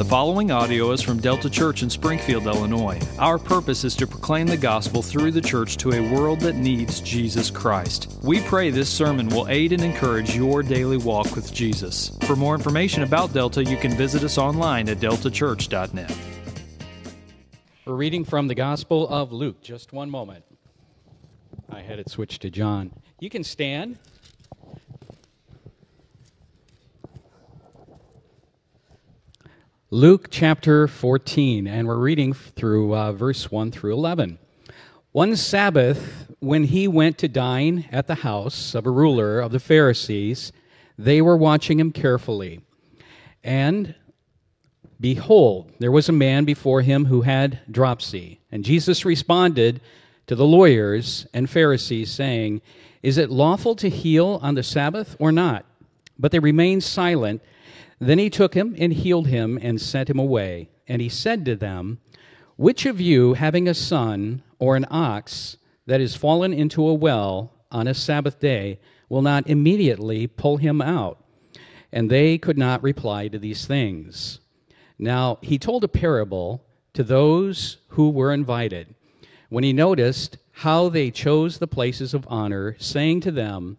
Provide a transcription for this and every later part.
The following audio is from Delta Church in Springfield, Illinois. Our purpose is to proclaim the gospel through the church to a world that needs Jesus Christ. We pray this sermon will aid and encourage your daily walk with Jesus. For more information about Delta, you can visit us online at deltachurch.net. We're reading from the Gospel of Luke. Just one moment. I had it switched to John. You can stand. Luke chapter 14, and we're reading through uh, verse 1 through 11. One Sabbath, when he went to dine at the house of a ruler of the Pharisees, they were watching him carefully. And behold, there was a man before him who had dropsy. And Jesus responded to the lawyers and Pharisees, saying, Is it lawful to heal on the Sabbath or not? But they remained silent. Then he took him and healed him and sent him away. And he said to them, Which of you, having a son or an ox that is fallen into a well on a Sabbath day, will not immediately pull him out? And they could not reply to these things. Now he told a parable to those who were invited. When he noticed how they chose the places of honor, saying to them,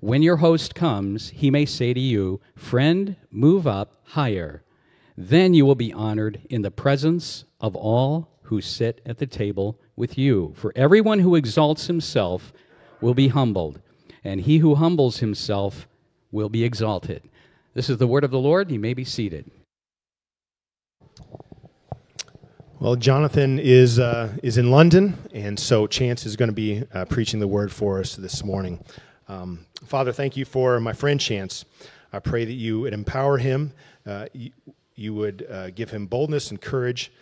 when your host comes, he may say to you, Friend, move up higher. Then you will be honored in the presence of all who sit at the table with you. For everyone who exalts himself will be humbled, and he who humbles himself will be exalted. This is the word of the Lord. You may be seated. Well, Jonathan is uh, is in London, and so Chance is going to be uh, preaching the word for us this morning. Um, Father, thank you for my friend Chance. I pray that you would empower him, uh, you, you, would uh, give him boldness and courage,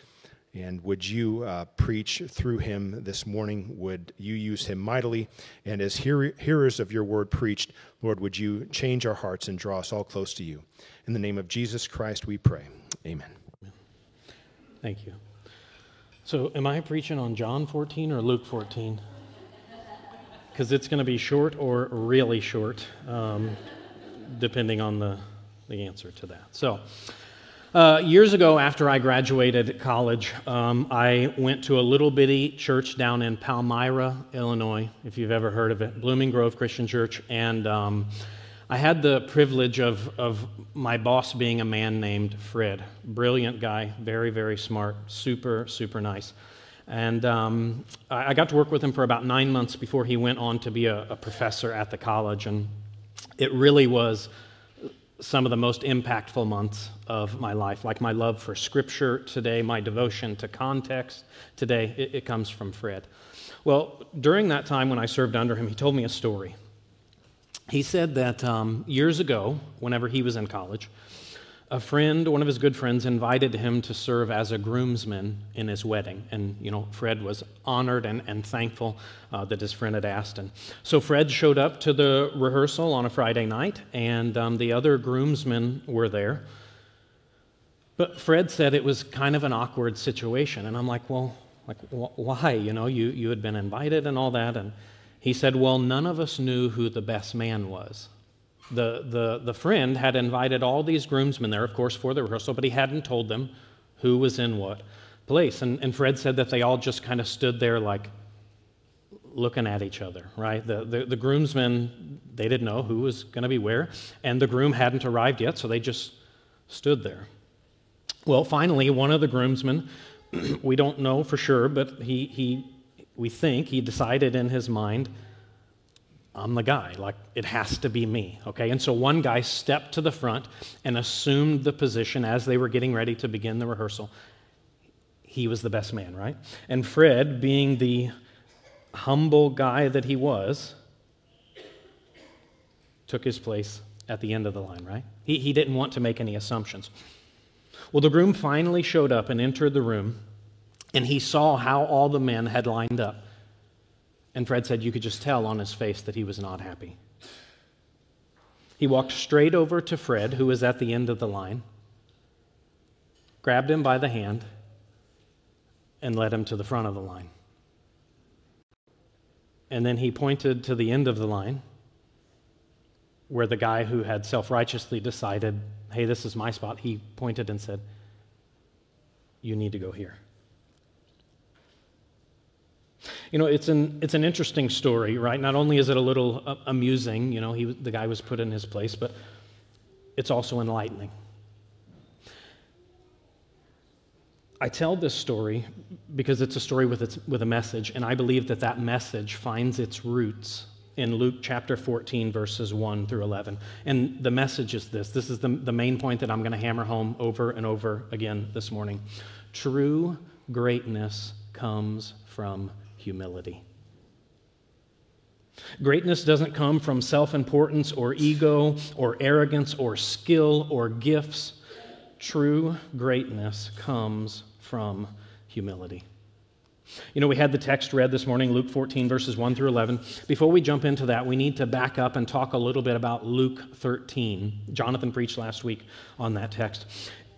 and would you uh, preach through him this morning? Would you use him mightily? And as hear- hearers of your word preached, Lord, would you change our hearts and draw us all close to you? In the name of Jesus Christ, we pray. Amen. Thank you. So, am I preaching on John 14 or Luke 14? Because it's going to be short or really short, um, depending on the, the answer to that. So, uh, years ago, after I graduated college, um, I went to a little bitty church down in Palmyra, Illinois, if you've ever heard of it, Blooming Grove Christian Church. And um, I had the privilege of, of my boss being a man named Fred. Brilliant guy, very, very smart, super, super nice. And um, I got to work with him for about nine months before he went on to be a, a, professor at the college. And it really was some of the most impactful months of my life. Like my love for scripture today, my devotion to context today, it, it comes from Fred. Well, during that time when I served under him, he told me a story. He said that um, years ago, whenever he was in college, a friend, one of his good friends, invited him to serve as a groomsman in his wedding. And, you know, Fred was honored and, and thankful uh, that his friend had asked. him. so Fred showed up to the rehearsal on a Friday night, and um, the other groomsmen were there. But Fred said it was kind of an awkward situation. And I'm like, well, like, wh- why? You know, you, you had been invited and all that. And he said, well, none of us knew who the best man was the, the, the friend had invited all these groomsmen there, of course, for the rehearsal, but he hadn't told them who was in what place. And, and Fred said that they all just kind of stood there like looking at each other, right? The, the, the groomsmen, they didn't know who was going to be where, and the groom hadn't arrived yet, so they just stood there. Well, finally, one of the groomsmen, we don't know for sure, but he, he, we think he decided in his mind I'm the guy. Like, it has to be me. Okay? And so one guy stepped to the front and assumed the position as they were getting ready to begin the rehearsal. He was the best man, right? And Fred, being the humble guy that he was, took his place at the end of the line, right? He, he didn't want to make any assumptions. Well, the groom finally showed up and entered the room, and he saw how all the men had lined up. And Fred said you could just tell on his face that he was not happy. He walked straight over to Fred, who was at the end of the line, grabbed him by the hand, and led him to the front of the line. And then he pointed to the end of the line where the guy who had self righteously decided, hey, this is my spot, he pointed and said, You need to go here. You know, it's an, it's an interesting story, right? Not only is it a little uh, amusing, you know, he, the guy was put in his place, but it's also enlightening. I tell this story because it's a story with, its, with a message, and I believe that that message finds its roots in Luke chapter 14, verses 1 through 11. And the message is this this is the, the main point that I'm going to hammer home over and over again this morning. True greatness comes from humility. Greatness doesn't come from self importance or ego or arrogance or skill or gifts. True greatness comes from humility. You know, we had the text read this morning, Luke 14, verses 1 through 11. Before we jump into that, we need to back up and talk a little bit about Luke 13. Jonathan preached last week on that text.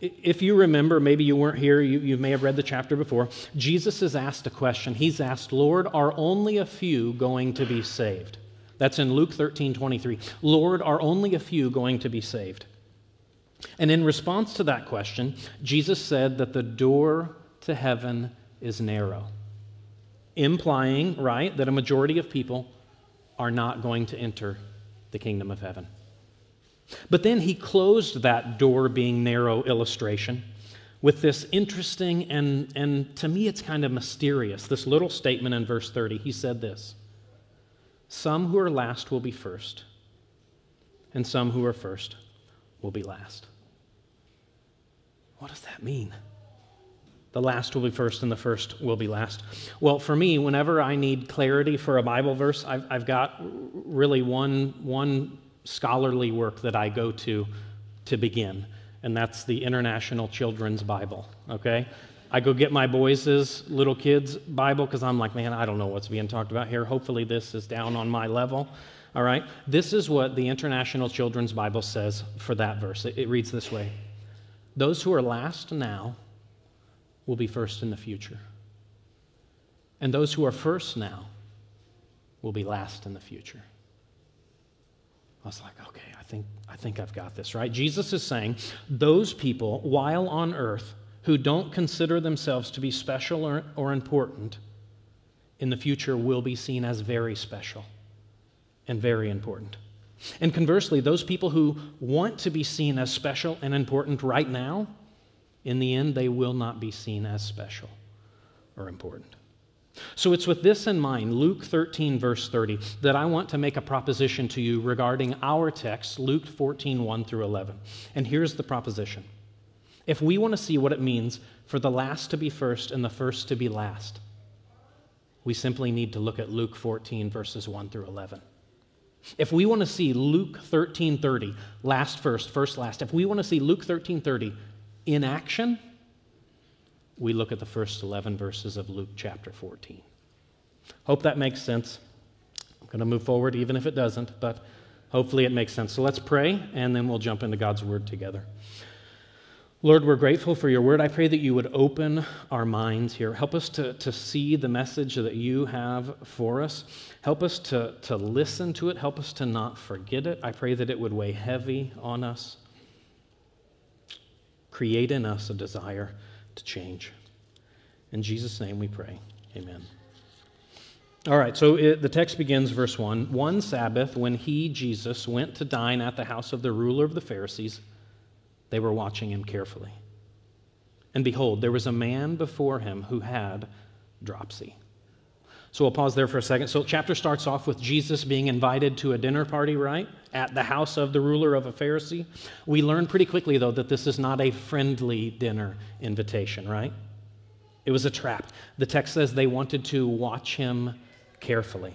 If you remember, maybe you weren't here, you, you may have read the chapter before. Jesus is asked a question. He's asked, Lord, are only a few going to be saved? That's in Luke 13, 23. Lord, are only a few going to be saved? And in response to that question, Jesus said that the door to heaven is narrow implying, right, that a majority of people are not going to enter the kingdom of heaven. But then he closed that door being narrow illustration with this interesting and, and to me it's kind of mysterious, this little statement in verse 30. He said this Some who are last will be first, and some who are first will be last. What does that mean? The last will be first and the first will be last. Well, for me, whenever I need clarity for a Bible verse, I've, I've got really one, one scholarly work that I go to to begin, and that's the International Children's Bible, okay? I go get my boys' little kids' Bible because I'm like, man, I don't know what's being talked about here. Hopefully, this is down on my level. All right? This is what the International Children's Bible says for that verse. It, it reads this way Those who are last now will be first in the future. And those who are first now will be last in the future. I was like, okay, I think, I think I've got this, right? Jesus is saying those people, while on earth, who don't consider themselves to be special or, or important, in the future will be seen as very special and very important. And conversely, those people who want to be seen as special and important right now in the end, they will not be seen as special or important. So it's with this in mind, Luke 13, verse 30, that I want to make a proposition to you regarding our text, Luke 14, 1 through 11. And here's the proposition If we want to see what it means for the last to be first and the first to be last, we simply need to look at Luke 14, verses 1 through 11. If we want to see Luke 13:30, last first, first last, if we want to see Luke 13:30 in action, we look at the first 11 verses of Luke chapter 14. Hope that makes sense. I'm going to move forward even if it doesn't, but hopefully it makes sense. So let's pray, and then we'll jump into God's word together. Lord, we're grateful for your word. I pray that you would open our minds here. Help us to, to see the message that you have for us. Help us to, to listen to it. Help us to not forget it. I pray that it would weigh heavy on us create in us a desire to change. In Jesus' name we pray. Amen. All right, so it, the text begins, verse 1. One Sabbath, when he, Jesus, went to dine at the house of the ruler of the Pharisees, they were watching him carefully. And behold, there was a man before him who had dropsy. So we'll pause there for a second. So, chapter starts off with Jesus being invited to a dinner party, right? At the house of the ruler of a Pharisee. We learn pretty quickly, though, that this is not a friendly dinner invitation, right? It was a trap. The text says they wanted to watch him carefully.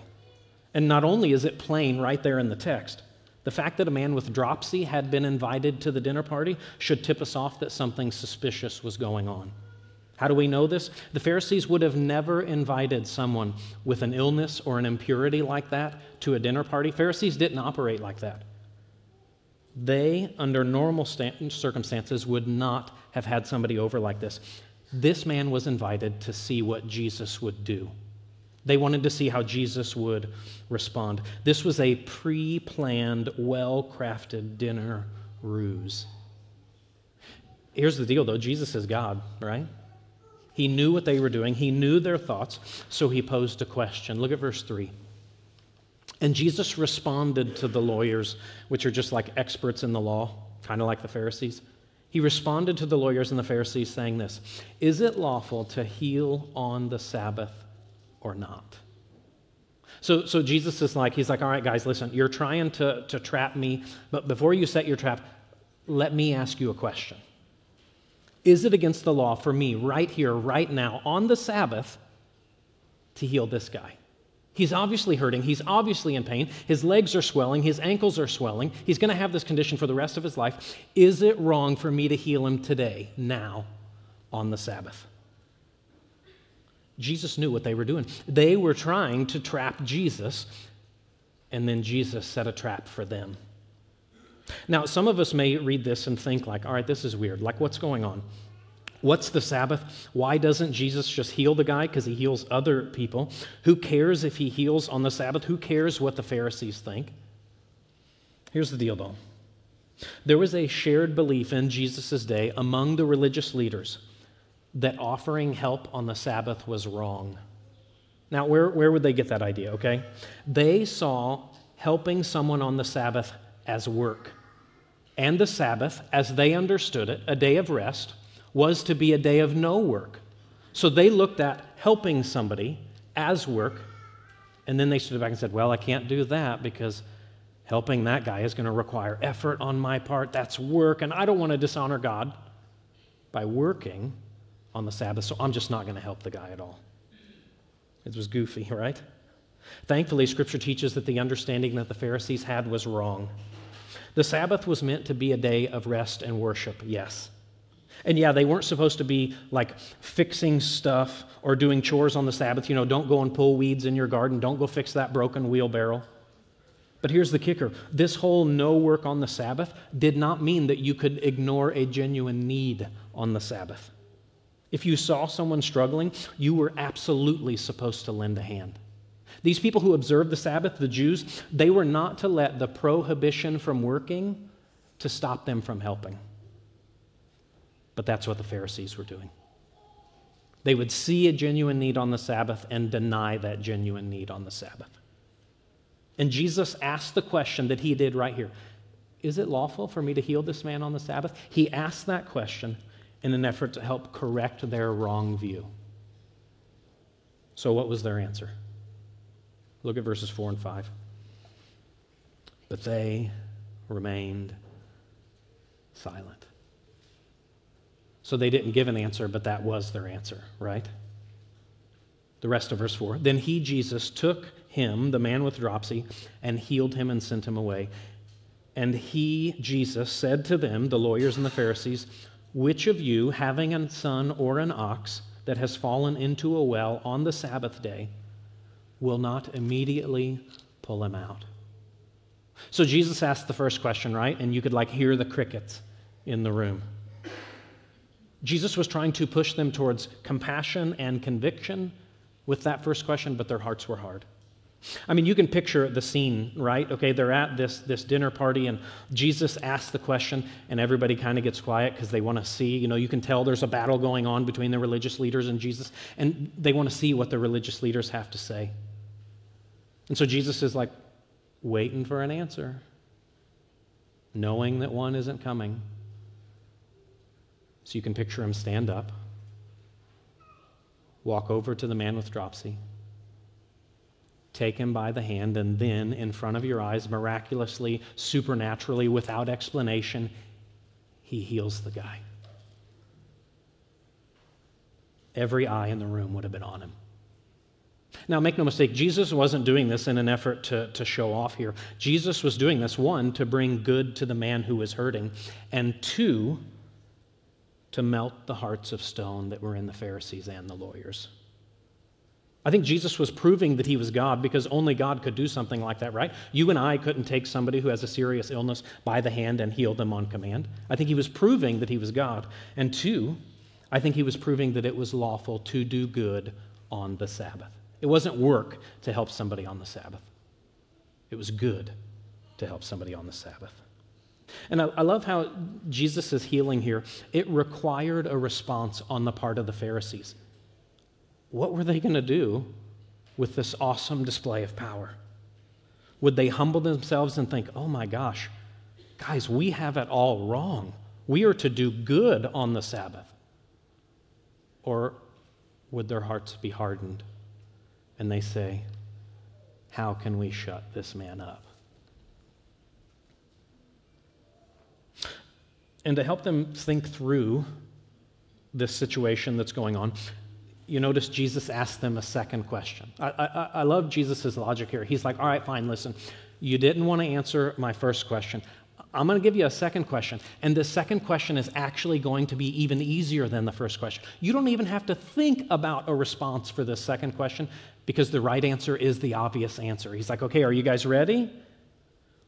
And not only is it plain right there in the text The fact that a man with dropsy had been invited to the dinner party should tip us off that something suspicious was going on. How do we know this? The Pharisees would have never invited someone with an illness or an impurity like that to a dinner party. Pharisees didn't operate like that. They, under normal circumstances, would not have had somebody over like this. This man was invited to see what Jesus would do. They wanted to see how Jesus would respond. This was a pre planned, well crafted dinner ruse. Here's the deal, though Jesus is God, right? He knew what they were doing, he knew their thoughts, so he posed a question. Look at verse 3. And Jesus responded to the lawyers, which are just like experts in the law, kind of like the Pharisees. He responded to the lawyers and the Pharisees saying this Is it lawful to heal on the Sabbath or not? So, so Jesus is like, He's like, All right, guys, listen, you're trying to, to trap me, but before you set your trap, let me ask you a question. Is it against the law for me right here, right now, on the Sabbath, to heal this guy? He's obviously hurting. He's obviously in pain. His legs are swelling. His ankles are swelling. He's going to have this condition for the rest of his life. Is it wrong for me to heal him today, now, on the Sabbath? Jesus knew what they were doing. They were trying to trap Jesus, and then Jesus set a trap for them. Now, some of us may read this and think, like, all right, this is weird. Like, what's going on? What's the Sabbath? Why doesn't Jesus just heal the guy? Because he heals other people. Who cares if he heals on the Sabbath? Who cares what the Pharisees think? Here's the deal, though. There was a shared belief in Jesus' day among the religious leaders that offering help on the Sabbath was wrong. Now, where, where would they get that idea, okay? They saw helping someone on the Sabbath as work. And the Sabbath, as they understood it, a day of rest, was to be a day of no work. So they looked at helping somebody as work, and then they stood back and said, Well, I can't do that because helping that guy is going to require effort on my part. That's work, and I don't want to dishonor God by working on the Sabbath, so I'm just not going to help the guy at all. It was goofy, right? Thankfully, Scripture teaches that the understanding that the Pharisees had was wrong. The Sabbath was meant to be a day of rest and worship, yes. And yeah, they weren't supposed to be like fixing stuff or doing chores on the Sabbath. You know, don't go and pull weeds in your garden, don't go fix that broken wheelbarrow. But here's the kicker this whole no work on the Sabbath did not mean that you could ignore a genuine need on the Sabbath. If you saw someone struggling, you were absolutely supposed to lend a hand. These people who observed the Sabbath, the Jews, they were not to let the prohibition from working to stop them from helping. But that's what the Pharisees were doing. They would see a genuine need on the Sabbath and deny that genuine need on the Sabbath. And Jesus asked the question that he did right here Is it lawful for me to heal this man on the Sabbath? He asked that question in an effort to help correct their wrong view. So, what was their answer? Look at verses 4 and 5. But they remained silent. So they didn't give an answer, but that was their answer, right? The rest of verse 4. Then he, Jesus, took him, the man with dropsy, and healed him and sent him away. And he, Jesus, said to them, the lawyers and the Pharisees, Which of you, having a son or an ox that has fallen into a well on the Sabbath day, will not immediately pull him out. So Jesus asked the first question, right? And you could like hear the crickets in the room. Jesus was trying to push them towards compassion and conviction with that first question, but their hearts were hard. I mean, you can picture the scene, right? Okay, they're at this, this dinner party, and Jesus asks the question, and everybody kind of gets quiet because they want to see. You know, you can tell there's a battle going on between the religious leaders and Jesus, and they want to see what the religious leaders have to say. And so Jesus is like waiting for an answer, knowing that one isn't coming. So you can picture him stand up, walk over to the man with dropsy, take him by the hand, and then, in front of your eyes, miraculously, supernaturally, without explanation, he heals the guy. Every eye in the room would have been on him. Now, make no mistake, Jesus wasn't doing this in an effort to, to show off here. Jesus was doing this, one, to bring good to the man who was hurting, and two, to melt the hearts of stone that were in the Pharisees and the lawyers. I think Jesus was proving that he was God because only God could do something like that, right? You and I couldn't take somebody who has a serious illness by the hand and heal them on command. I think he was proving that he was God. And two, I think he was proving that it was lawful to do good on the Sabbath. It wasn't work to help somebody on the Sabbath, it was good to help somebody on the Sabbath. And I, I love how Jesus' healing here, it required a response on the part of the Pharisees. What were they going to do with this awesome display of power? Would they humble themselves and think, oh my gosh, guys, we have it all wrong. We are to do good on the Sabbath. Or would their hearts be hardened and they say, How can we shut this man up? And to help them think through this situation that's going on, you notice Jesus asked them a second question. I, I, I love Jesus' logic here. He's like, All right, fine, listen. You didn't want to answer my first question. I'm going to give you a second question. And the second question is actually going to be even easier than the first question. You don't even have to think about a response for this second question because the right answer is the obvious answer. He's like, okay, are you guys ready?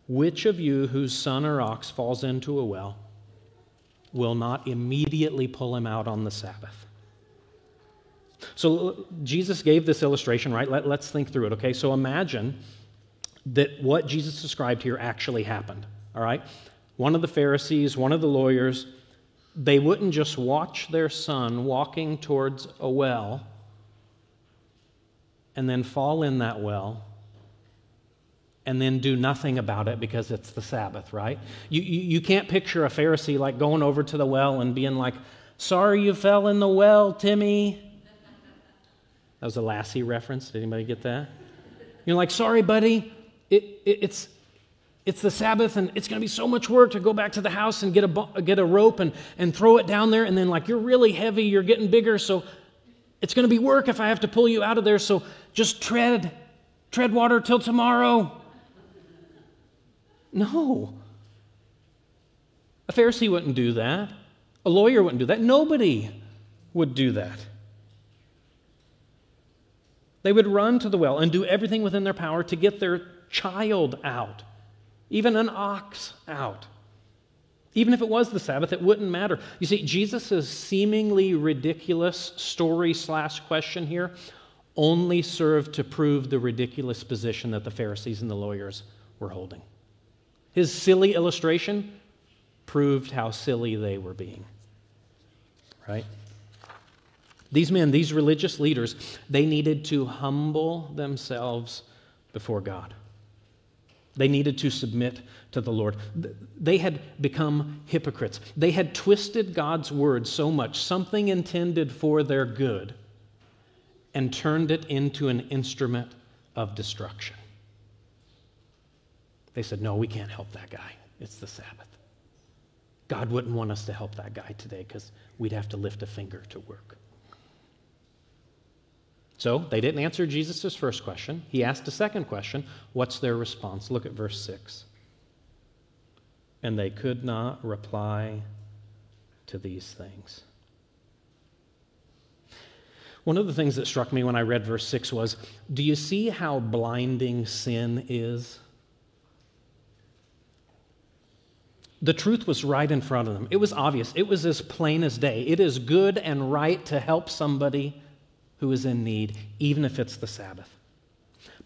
Which of you whose son or ox falls into a well will not immediately pull him out on the Sabbath? So Jesus gave this illustration, right? Let, us think through it, okay? So imagine that what Jesus described here actually happened all right? One of the Pharisees, one of the lawyers, they wouldn't just watch their son walking towards a well and then fall in that well and then do nothing about it because it's the Sabbath, right? You, you, you, can't picture a Pharisee like going over to the well and being like, Sorry you fell in the well, Timmy. That was a Lassie reference. Did anybody get that? You're like, Sorry, buddy. It, it, it's, it's the Sabbath, and it's going to be so much work to go back to the house and get a, get a rope and, and throw it down there. And then, like, you're really heavy, you're getting bigger, so it's going to be work if I have to pull you out of there. So just tread, tread water till tomorrow. No. A Pharisee wouldn't do that. A lawyer wouldn't do that. Nobody would do that. They would run to the well and do everything within their power to get their child out even an ox out. Even if it was the Sabbath, it wouldn't matter. You see, Jesus' seemingly ridiculous story slash question here only served to prove the ridiculous position that the Pharisees and the lawyers were holding. His silly illustration proved how silly they were being. Right? These men, these religious leaders, they needed to humble themselves before God. They needed to submit to the Lord. They had become hypocrites. They had twisted God's word so much, something intended for their good, and turned it into an instrument of destruction. They said, No, we can't help that guy. It's the Sabbath. God wouldn't want us to help that guy today because we'd have to lift a finger to work. So they didn't answer Jesus' first question. He asked a second question. What's their response? Look at verse 6. And they could not reply to these things. One of the things that struck me when I read verse 6 was do you see how blinding sin is? The truth was right in front of them. It was obvious. It was as plain as day. It is good and right to help somebody who is in need, even if it's the Sabbath.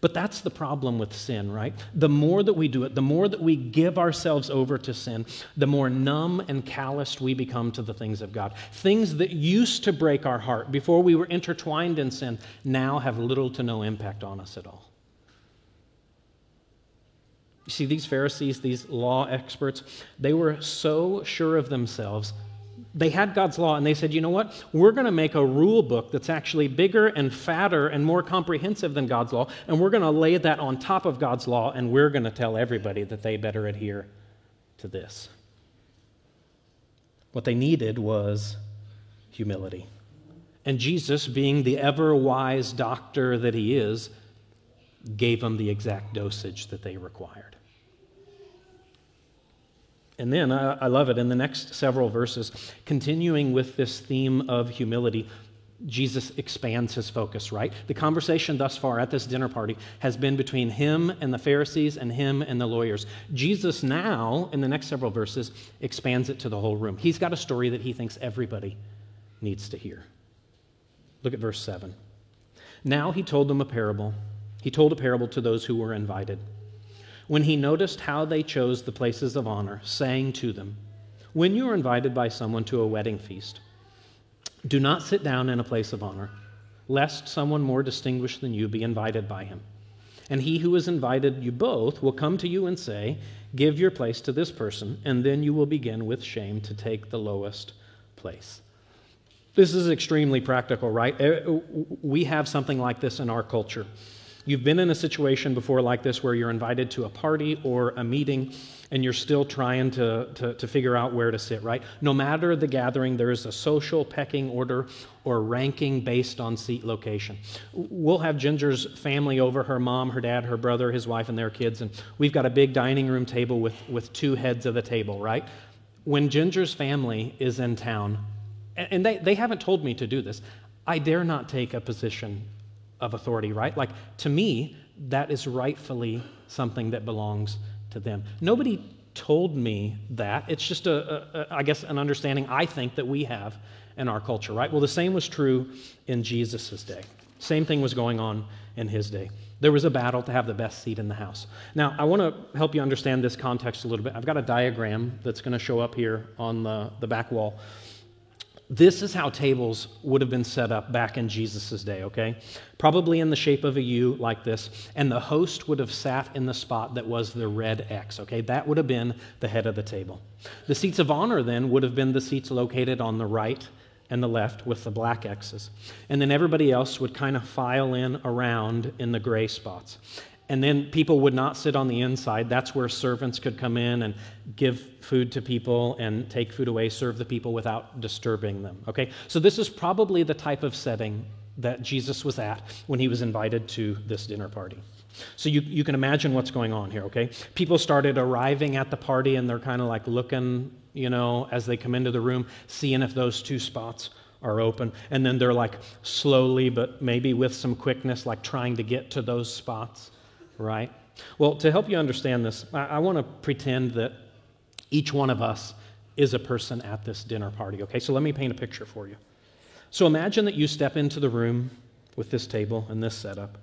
But that's the problem with sin, right? The more that we do it, the more that we give ourselves over to sin, the more numb and calloused we become to the things of God. Things that used to break our heart before we were intertwined in sin now have little to no impact on us at all. You see, these Pharisees, these law experts, they were so sure of themselves they had God's law and they said, you know what? We're going to make a rule book that's actually bigger and fatter and more comprehensive than God's law, and we're going to lay that on top of God's law, and we're going to tell everybody that they better adhere to this. What they needed was humility. And Jesus, being the ever wise doctor that he is, gave them the exact dosage that they required. And then I, I, love it in the next several verses, continuing with this theme of humility, Jesus expands his focus, right? The conversation thus far at this dinner party has been between him and the Pharisees and him and the lawyers. Jesus now, in the next several verses, expands it to the whole room. He's got a story that he thinks everybody needs to hear. Look at verse 7. Now he told them a parable. He told a parable to those who were invited. When he noticed how they chose the places of honor, saying to them, When you are invited by someone to a wedding feast, do not sit down in a place of honor, lest someone more distinguished than you be invited by him. And he who has invited you both will come to you and say, Give your place to this person, and then you will begin with shame to take the lowest place. This is extremely practical, right? Uh, we have something like this in our culture. You've been in a situation before like this where you're invited to a party or a meeting and you're still trying to, to, to, figure out where to sit, right? No matter the gathering, there is a social pecking order or ranking based on seat location. We'll have Ginger's family over her mom, her dad, her brother, his wife, and their kids, and we've got a big dining room table with, with two heads of the table, right? When Ginger's family is in town, and they, they haven't told me to do this, I dare not take a position of authority, right? Like, to me, that is rightfully something that belongs to them. Nobody told me that. It's just, a, a, a, I guess, an understanding I think that we have in our culture, right? Well, the same was true in Jesus' day. Same thing was going on in his day. There was a battle to have the best seat in the house. Now, I want to help you understand this context a little bit. I've got a diagram that's going to show up here on the, the back wall. This is how tables would have been set up back in Jesus' day, okay? Probably in the shape of a U like this. And the host would have sat in the spot that was the red X, okay? That would have been the head of the table. The seats of honor then would have been the seats located on the right and the left with the black X's. And then everybody else would kind of file in around in the gray spots. And then people would not sit on the inside. That's where servants could come in and give food to people and take food away, serve the people without disturbing them. Okay? So this is probably the type of setting that Jesus was at when he was invited to this dinner party. So you, you can imagine what's going on here, okay? People started arriving at the party and they're kind of like looking, you know, as they come into the room, seeing if those two spots are open. And then they're like slowly, but maybe with some quickness, like trying to get to those spots right? Well, to help you understand this, I, I want to pretend that each one of us is a person at this dinner party, okay? So let me paint a picture for you. So imagine that you step into the room with this table and this setup.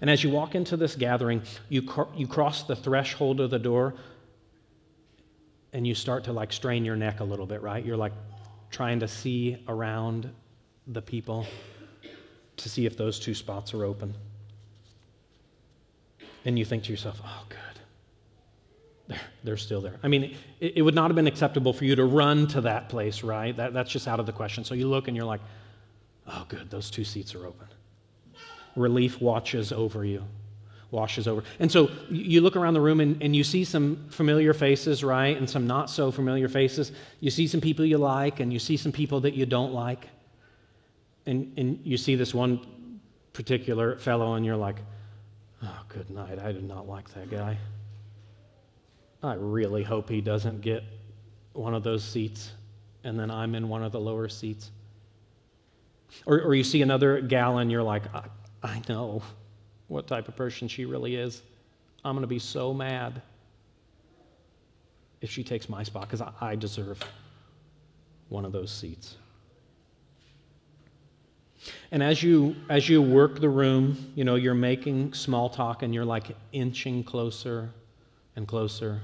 And as you walk into this gathering, you, cr- you cross the threshold of the door and you start to like strain your neck a little bit, right? You're like trying to see around the people to see if those two spots are open and you think to yourself, oh, good. They're, they're still there. I mean, it, it, would not have been acceptable for you to run to that place, right? That, that's just out of the question. So you look and you're like, oh, good, those two seats are open. Relief watches over you, washes over. And so you look around the room and, and you see some familiar faces, right? And some not so familiar faces. You see some people you like and you see some people that you don't like. And, and you see this one particular fellow and you're like, Oh, good night. I do not like that guy. I really hope he doesn't get one of those seats and then I'm in one of the lower seats. Or, or you see another gal and you're like, I, I know what type of person she really is. I'm going to be so mad if she takes my spot because I, I deserve one of those seats. And as you as you work the room, you know, you're making small talk and you're like inching closer and closer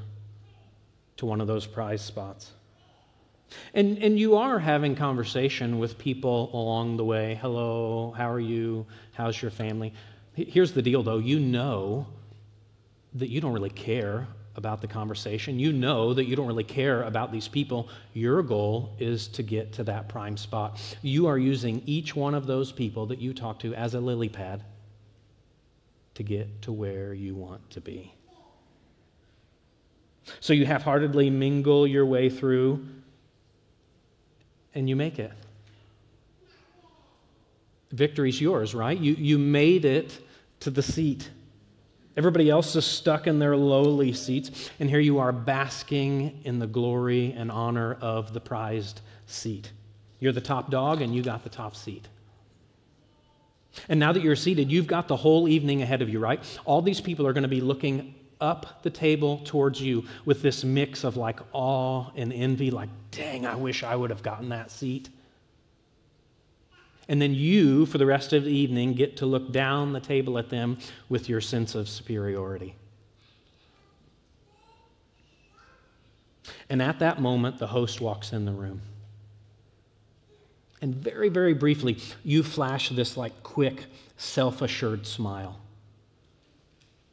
to one of those prize spots. And and you are having conversation with people along the way. Hello, how are you? How's your family? Here's the deal though, you know that you don't really care about the conversation. You know that you don't really care about these people. Your goal is to get to that prime spot. You are using each one of those people that you talk to as a lily pad to get to where you want to be. So you half heartedly mingle your way through and you make it. Victory's yours, right? You, you made it to the seat. Everybody else is stuck in their lowly seats, and here you are basking in the glory and honor of the prized seat. You're the top dog, and you got the top seat. And now that you're seated, you've got the whole evening ahead of you, right? All these people are going to be looking up the table towards you with this mix of like awe and envy, like, dang, I wish I would have gotten that seat. And then you, for the rest of the evening, get to look down the table at them with your sense of superiority. And at that moment, the host walks in the room. And very, very briefly, you flash this like quick, self assured smile.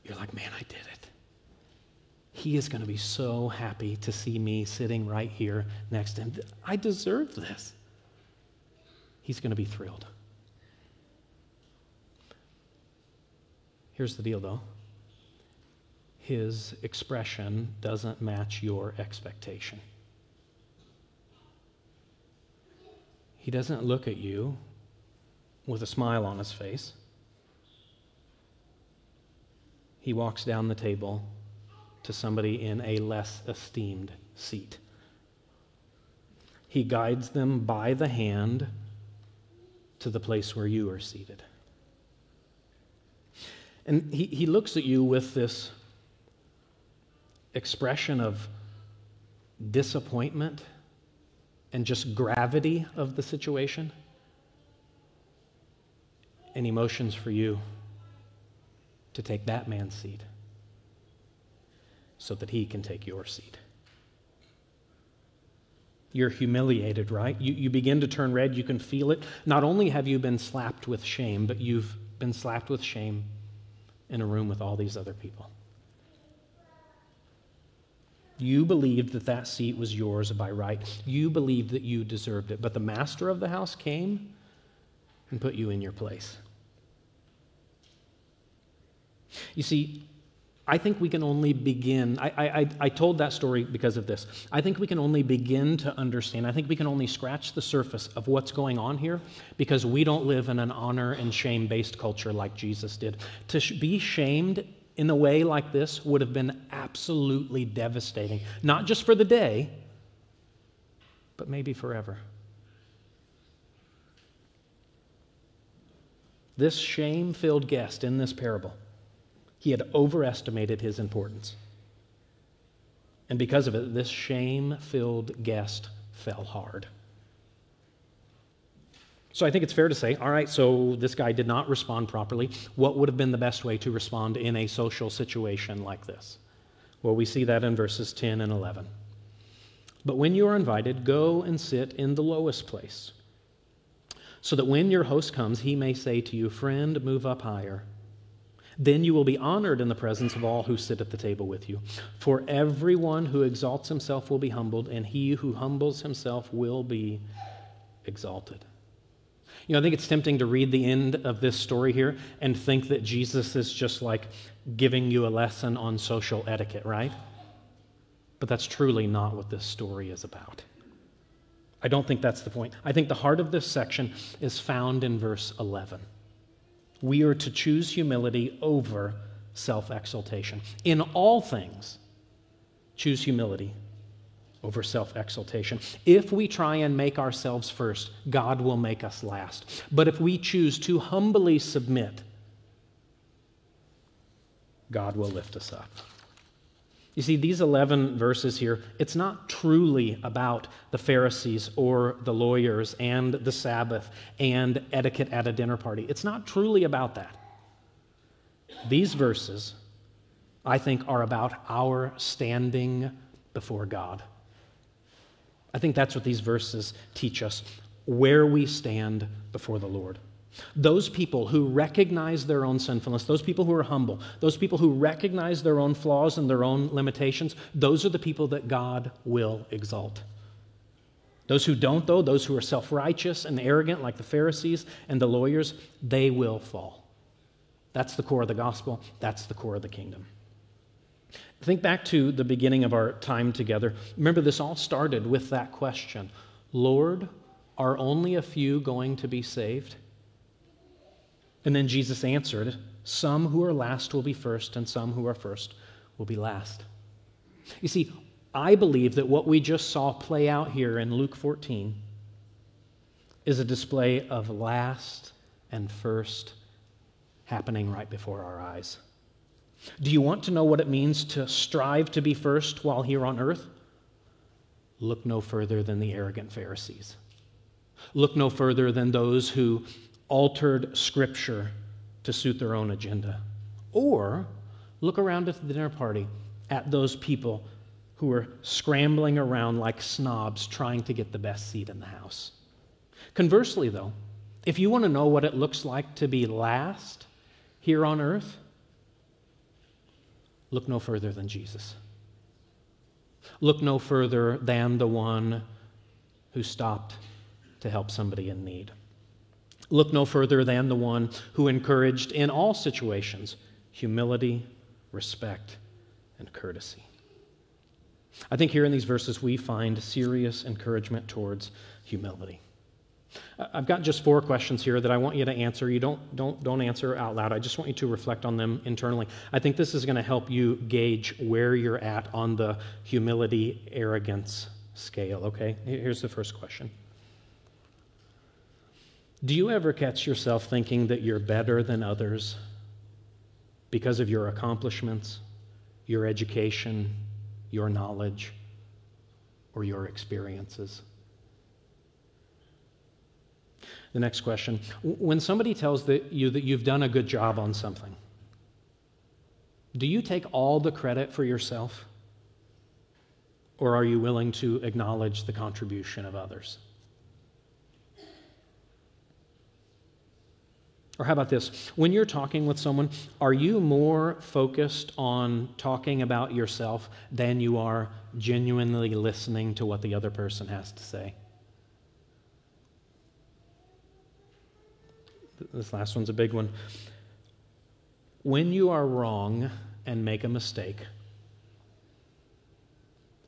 You're like, man, I did it. He is going to be so happy to see me sitting right here next to him. I deserve this. He's going to be thrilled. Here's the deal, though his expression doesn't match your expectation. He doesn't look at you with a smile on his face. He walks down the table to somebody in a less esteemed seat. He guides them by the hand to the place where you are seated. And he, he looks at you with this expression of disappointment and just gravity of the situation and emotions for you to take that man's seat so that he can take your seat. You're humiliated, right? You, you begin to turn red. You can feel it. Not only have you been slapped with shame, but you've been slapped with shame in a room with all these other people. You believed that that seat was yours by right. You believed that you deserved it. But the master of the house came and put you in your place. You see, I think we can only begin. I, I, I told that story because of this. I think we can only begin to understand. I think we can only scratch the surface of what's going on here because we don't live in an honor and shame based culture like Jesus did. To sh- be shamed in a way like this would have been absolutely devastating, not just for the day, but maybe forever. This shame filled guest in this parable, he had overestimated his importance. And because of it, this shame filled guest fell hard. So I think it's fair to say, all right, so this guy did not respond properly. What would have been the best way to respond in a social situation like this? Well, we see that in verses 10 and 11. But when you are invited, go and sit in the lowest place, so that when your host comes, he may say to you, Friend, move up higher. Then you will be honored in the presence of all who sit at the table with you. For everyone who exalts himself will be humbled, and he who humbles himself will be exalted. You know, I think it's tempting to read the end of this story here and think that Jesus is just like giving you a lesson on social etiquette, right? But that's truly not what this story is about. I don't think that's the point. I think the heart of this section is found in verse 11. We are to choose humility over self exaltation. In all things, choose humility over self exaltation. If we try and make ourselves first, God will make us last. But if we choose to humbly submit, God will lift us up. You see, these 11 verses here, it's not truly about the Pharisees or the lawyers and the Sabbath and etiquette at a dinner party. It's not truly about that. These verses, I think, are about our standing before God. I think that's what these verses teach us where we stand before the Lord. Those people who recognize their own sinfulness, those people who are humble, those people who recognize their own flaws and their own limitations, those are the people that God will exalt. Those who don't, though, those who are self righteous and arrogant, like the Pharisees and the lawyers, they will fall. That's the core of the gospel, that's the core of the kingdom. Think back to the beginning of our time together. Remember, this all started with that question Lord, are only a few going to be saved? And then Jesus answered, Some who are last will be first, and some who are first will be last. You see, I believe that what we just saw play out here in Luke 14 is a display of last and first happening right before our eyes. Do you want to know what it means to strive to be first while here on earth? Look no further than the arrogant Pharisees. Look no further than those who altered Scripture to suit their own agenda. Or look around at the dinner party at those people who are scrambling around like snobs trying to get the best seat in the house. Conversely, though, if you want to know what it looks like to be last here on earth, look no further than Jesus. Look no further than the one who stopped to help somebody in need. Look no further than the one who encouraged in all situations humility, respect, and courtesy. I think here in these verses we find serious encouragement towards humility. I've got just four questions here that I want you to answer. You don't, don't, don't answer out loud. I just want you to reflect on them internally. I think this is going to help you gauge where you're at on the humility arrogance scale, okay? Here's the first question Do you ever catch yourself thinking that you're better than others because of your accomplishments, your education, your knowledge, or your experiences? The next question When somebody tells that you that you've done a good job on something, do you take all the credit for yourself? Or are you willing to acknowledge the contribution of others? Or how about this? When you're talking with someone, are you more focused on talking about yourself than you are genuinely listening to what the other person has to say? This last one's a big one. When you are wrong and make a mistake,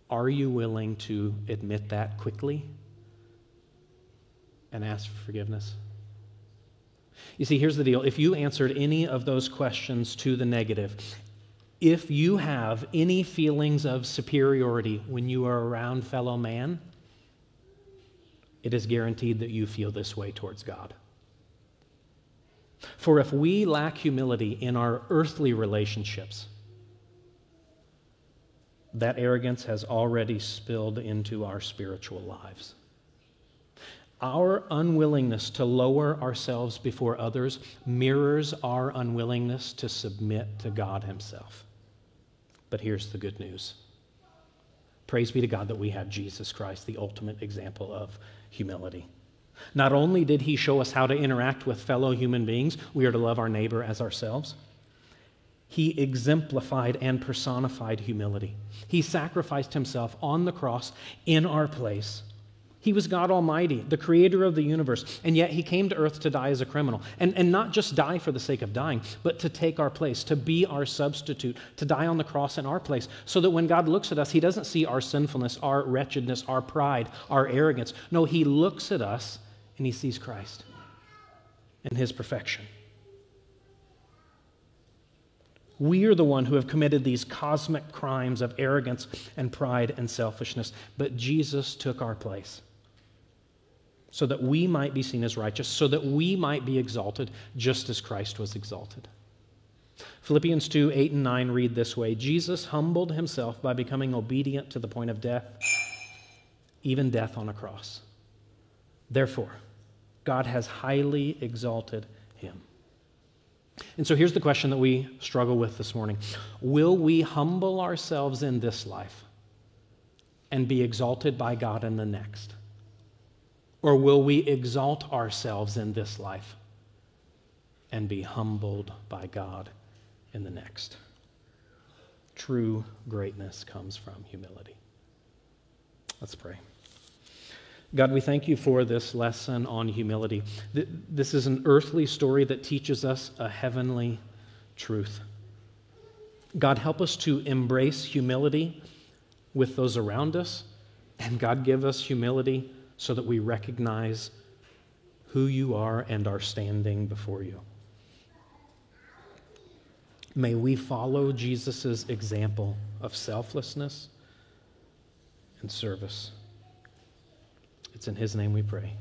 are you willing to admit that quickly and ask for forgiveness? You see, here's the deal. If you answered any of those questions to the negative, if you have any feelings of superiority when you are around fellow man, it is guaranteed that you feel this way towards God. For if we lack humility in our earthly relationships, that arrogance has already spilled into our spiritual lives. Our unwillingness to lower ourselves before others mirrors our unwillingness to submit to God Himself. But here's the good news Praise be to God that we have Jesus Christ, the ultimate example of humility. Not only did he show us how to interact with fellow human beings, we are to love our neighbor as ourselves. He exemplified and personified humility. He sacrificed himself on the cross in our place. He was God Almighty, the creator of the universe, and yet he came to earth to die as a criminal. And, and not just die for the sake of dying, but to take our place, to be our substitute, to die on the cross in our place, so that when God looks at us, he doesn't see our sinfulness, our wretchedness, our pride, our arrogance. No, he looks at us and he sees Christ and his perfection. We are the one who have committed these cosmic crimes of arrogance and pride and selfishness, but Jesus took our place so that we might be seen as righteous, so that we might be exalted just as Christ was exalted. Philippians 2 8 and 9 read this way Jesus humbled himself by becoming obedient to the point of death, even death on a cross. Therefore, God has highly exalted him. And so here's the question that we struggle with this morning Will we humble ourselves in this life and be exalted by God in the next? Or will we exalt ourselves in this life and be humbled by God in the next? True greatness comes from humility. Let's pray. God, we thank you for this lesson on humility. This is an earthly story that teaches us a heavenly truth. God, help us to embrace humility with those around us. And God, give us humility so that we recognize who you are and are standing before you. May we follow Jesus' example of selflessness and service. It's in his name we pray.